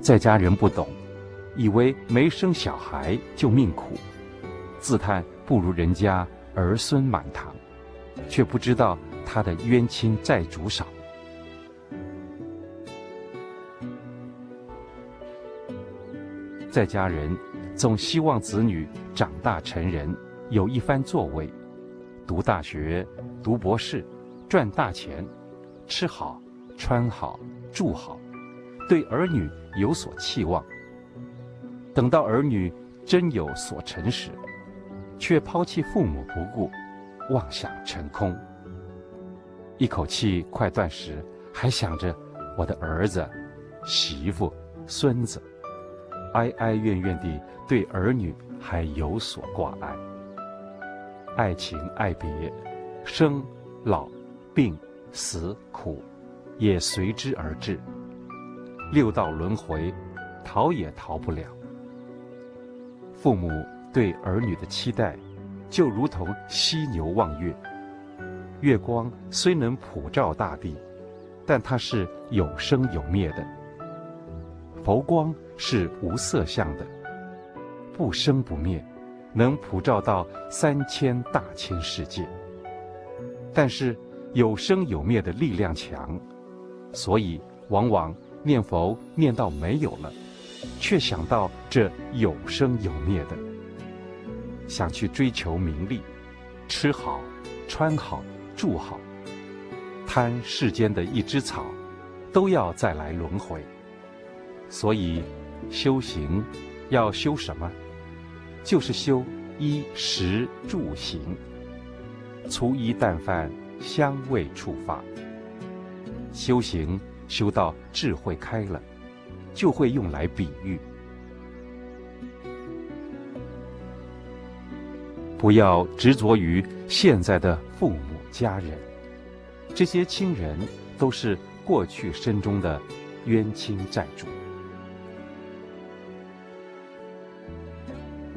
在家人不懂，以为没生小孩就命苦，自叹不如人家儿孙满堂，却不知道他的冤亲债主少。在家人总希望子女长大成人，有一番作为，读大学、读博士，赚大钱，吃好、穿好、住好，对儿女有所期望。等到儿女真有所成时，却抛弃父母不顾，妄想成空。一口气快断时，还想着我的儿子、媳妇、孙子。哀哀怨怨地对儿女还有所挂碍，爱情爱别，生老病死苦，也随之而至。六道轮回，逃也逃不了。父母对儿女的期待，就如同犀牛望月。月光虽能普照大地，但它是有生有灭的。佛光是无色相的，不生不灭，能普照到三千大千世界。但是有生有灭的力量强，所以往往念佛念到没有了，却想到这有生有灭的，想去追求名利，吃好，穿好，住好，贪世间的一枝草，都要再来轮回。所以，修行要修什么？就是修衣食住行。粗衣淡饭，香味触法。修行修到智慧开了，就会用来比喻。不要执着于现在的父母家人，这些亲人都是过去身中的冤亲债主。